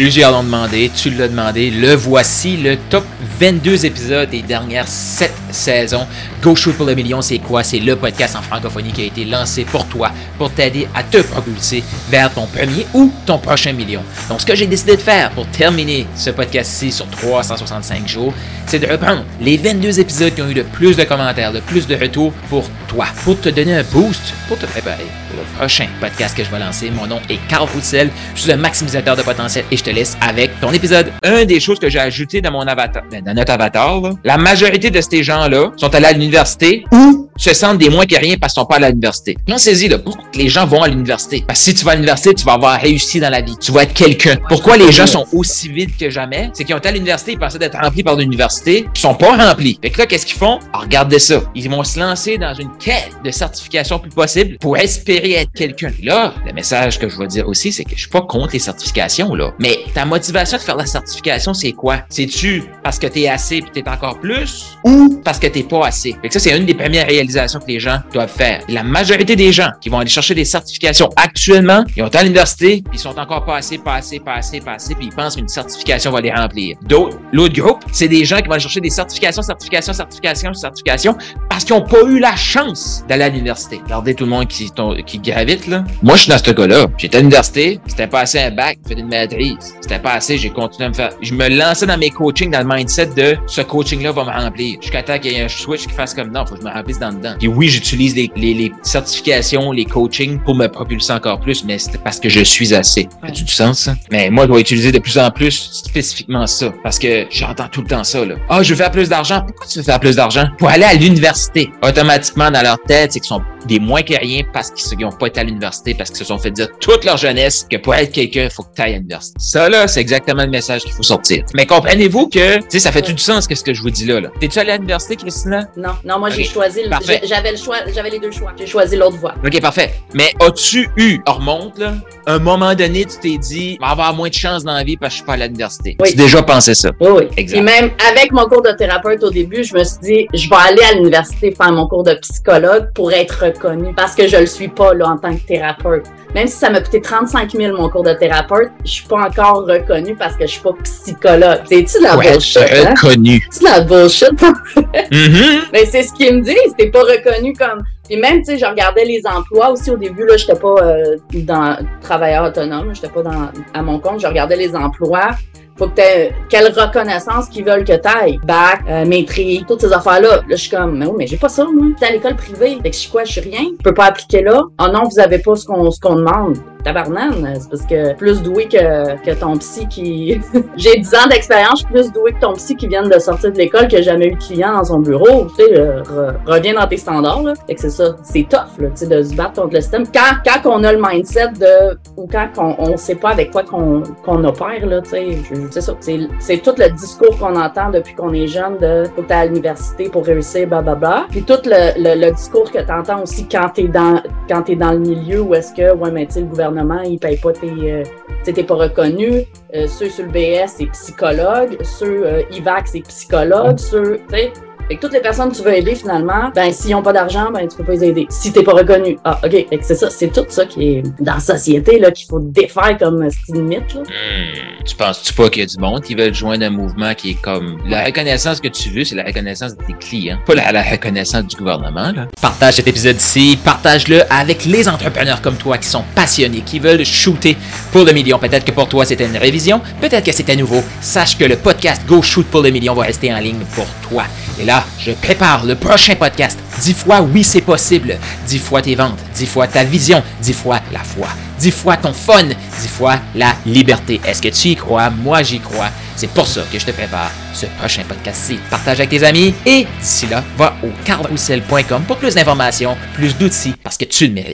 Plusieurs l'ont demandé, tu l'as demandé. Le voici, le top 22 épisodes des dernières 7 saisons. Go Shoot pour le million, c'est quoi? C'est le podcast en francophonie qui a été lancé pour toi, pour t'aider à te propulser vers ton premier ou ton prochain million. Donc, ce que j'ai décidé de faire pour terminer ce podcast-ci sur 365 jours, c'est de reprendre les 22 épisodes qui ont eu le plus de commentaires, le plus de retours pour toi, pour te donner un boost, pour te préparer pour le prochain podcast que je vais lancer. Mon nom est Carl Roussel, je suis un maximisateur de potentiel et je te laisse avec ton épisode. Un des choses que j'ai ajouté dans mon avatar, ben, dans notre avatar, la majorité de ces gens-là sont allés à l'université ou se sentent des moins que rien parce qu'ils sont pas à l'université. Pensez-y, là, pourquoi les gens vont à l'université? Parce que si tu vas à l'université, tu vas avoir réussi dans la vie. Tu vas être quelqu'un. Pourquoi les gens sont aussi vides que jamais? C'est qu'ils ont été à l'université, ils pensaient d'être remplis par l'université, ils sont pas remplis. Fait que là, qu'est-ce qu'ils font? Ah, regardez ça. Ils vont se lancer dans une quête de certification plus possible pour espérer être quelqu'un. Là, le message que je veux dire aussi, c'est que je suis pas contre les certifications, là. Mais ta motivation de faire la certification, c'est quoi? C'est-tu parce que t'es assez et t'es encore plus? Ou parce que t'es pas assez? Fait que ça, c'est une des premières que les gens doivent faire. La majorité des gens qui vont aller chercher des certifications actuellement, ils ont à l'université, ils sont encore pas assez, pas assez, pas assez, pas assez, puis ils pensent qu'une certification va les remplir. D'autres, l'autre groupe, c'est des gens qui vont aller chercher des certifications, certifications, certifications, certifications, parce qu'ils n'ont pas eu la chance d'aller à l'université. Regardez tout le monde qui, qui gravite, là. Moi, je suis dans ce cas-là. J'étais à l'université, c'était pas assez un bac, j'ai fait une maîtrise. C'était pas assez, j'ai continué à me faire. Je me lançais dans mes coachings, dans le mindset de ce coaching-là va me remplir. Jusqu'à temps qu'il y ait un switch qui fasse comme non, faut que je me remplisse dans dedans. Puis oui, j'utilise les, les, les, certifications, les coachings pour me propulser encore plus, mais c'est parce que je suis assez. Ouais. tu du sens, ça? Mais moi, je dois utiliser de plus en plus spécifiquement ça. Parce que j'entends tout le temps ça, là. Ah, je veux faire plus d'argent. Pourquoi tu veux faire plus d'argent? Pour aller à l'université. Automatiquement, dans leur tête, c'est qu'ils sont des moins que rien parce qu'ils n'ont pas été à l'université, parce qu'ils se sont fait dire toute leur jeunesse que pour être quelqu'un, il faut que tu ailles à l'université. Ça, là, c'est exactement le message qu'il faut sortir. Mais comprenez-vous que, tu sais, ça fait tout du sens, qu'est-ce que je vous dis là, là. T'es-tu allé à l'université, Christina? Non, non, moi, j'ai choisi, j'avais le choix, j'avais les deux choix. J'ai choisi l'autre voie. OK, parfait. Mais as-tu eu, remonte, là, un moment donné, tu t'es dit, je vais avoir moins de chance dans la vie parce que je suis pas à l'université? Oui. Tu déjà pensé ça? Oui, oui. Exact. Et même avec mon cours de thérapeute au début, je me suis dit, je vais aller à l'université faire mon cours de psychologue pour être reconnu parce que je le suis pas, là, en tant que thérapeute. Même si ça m'a coûté 35 000 mon cours de thérapeute, je suis pas encore reconnue parce que je suis pas psychologue. C'est-tu de la ouais, bullshit? Hein? reconnu. C'est de la bullshit. mm-hmm. Mais c'est ce qu'ils me disent. T'es pas reconnu comme. Puis même, tu sais, je regardais les emplois aussi au début, là, j'étais pas euh, dans travailleur autonome, j'étais pas dans, à mon compte, je regardais les emplois. Faut que t'aies quelle reconnaissance qu'ils veulent que t'ailles. Bac, euh, maîtrise, toutes ces affaires-là. Là, je suis comme, mais oui, mais j'ai pas ça, moi. J'étais à l'école privée. Fait que je suis quoi, je suis rien. Je peux pas appliquer là. Oh non, vous avez pas ce qu'on, ce qu'on demande. Tabarnane, c'est parce que plus doué que, que ton psy qui. j'ai 10 ans d'expérience, plus doué que ton psy qui vient de sortir de l'école, qui a jamais eu de client dans son bureau. Tu sais, euh, re, reviens dans tes standards, là. Fait que c'est ça. C'est tough, là, tu sais, de se battre contre le système. Quand, quand on a le mindset de. ou quand on, on sait pas avec quoi qu'on, qu'on opère, là, tu sais, c'est ça. C'est, tout le discours qu'on entend depuis qu'on est jeune de faut que à l'université pour réussir, blablabla. Puis tout le, le, discours que t'entends aussi quand t'es dans, quand t'es dans le milieu où est-ce que, ouais, mais tu le gouvernement, il paye pas tes, euh, t'es pas reconnu. Euh, ceux sur le BS, c'est psychologue. Ceux euh, IVAC, c'est psychologue. Ceux, tu sais. Fait que toutes les personnes que tu veux aider, finalement, ben, s'ils n'ont pas d'argent, ben, tu peux pas les aider. Si t'es pas reconnu. Ah, OK. Fait que c'est ça. C'est tout ça qui est dans la société, là, qu'il faut défaire comme style mythe, là. Mmh. Tu penses-tu pas qu'il y a du monde qui veut joindre un mouvement qui est comme. La reconnaissance que tu veux, c'est la reconnaissance de tes clients, pas la, la reconnaissance du gouvernement, là? Partage cet épisode ici. Partage-le avec les entrepreneurs comme toi qui sont passionnés, qui veulent shooter pour le million. Peut-être que pour toi, c'était une révision. Peut-être que c'était nouveau. Sache que le podcast Go Shoot pour le million va rester en ligne pour toi. Et là, je prépare le prochain podcast. Dix fois oui, c'est possible. Dix fois tes ventes. Dix fois ta vision. Dix fois la foi. Dix fois ton fun. Dix fois la liberté. Est-ce que tu y crois? Moi, j'y crois. C'est pour ça que je te prépare ce prochain podcast-ci. Partage avec tes amis et d'ici là, va au carlroussel.com pour plus d'informations, plus d'outils parce que tu le mérites.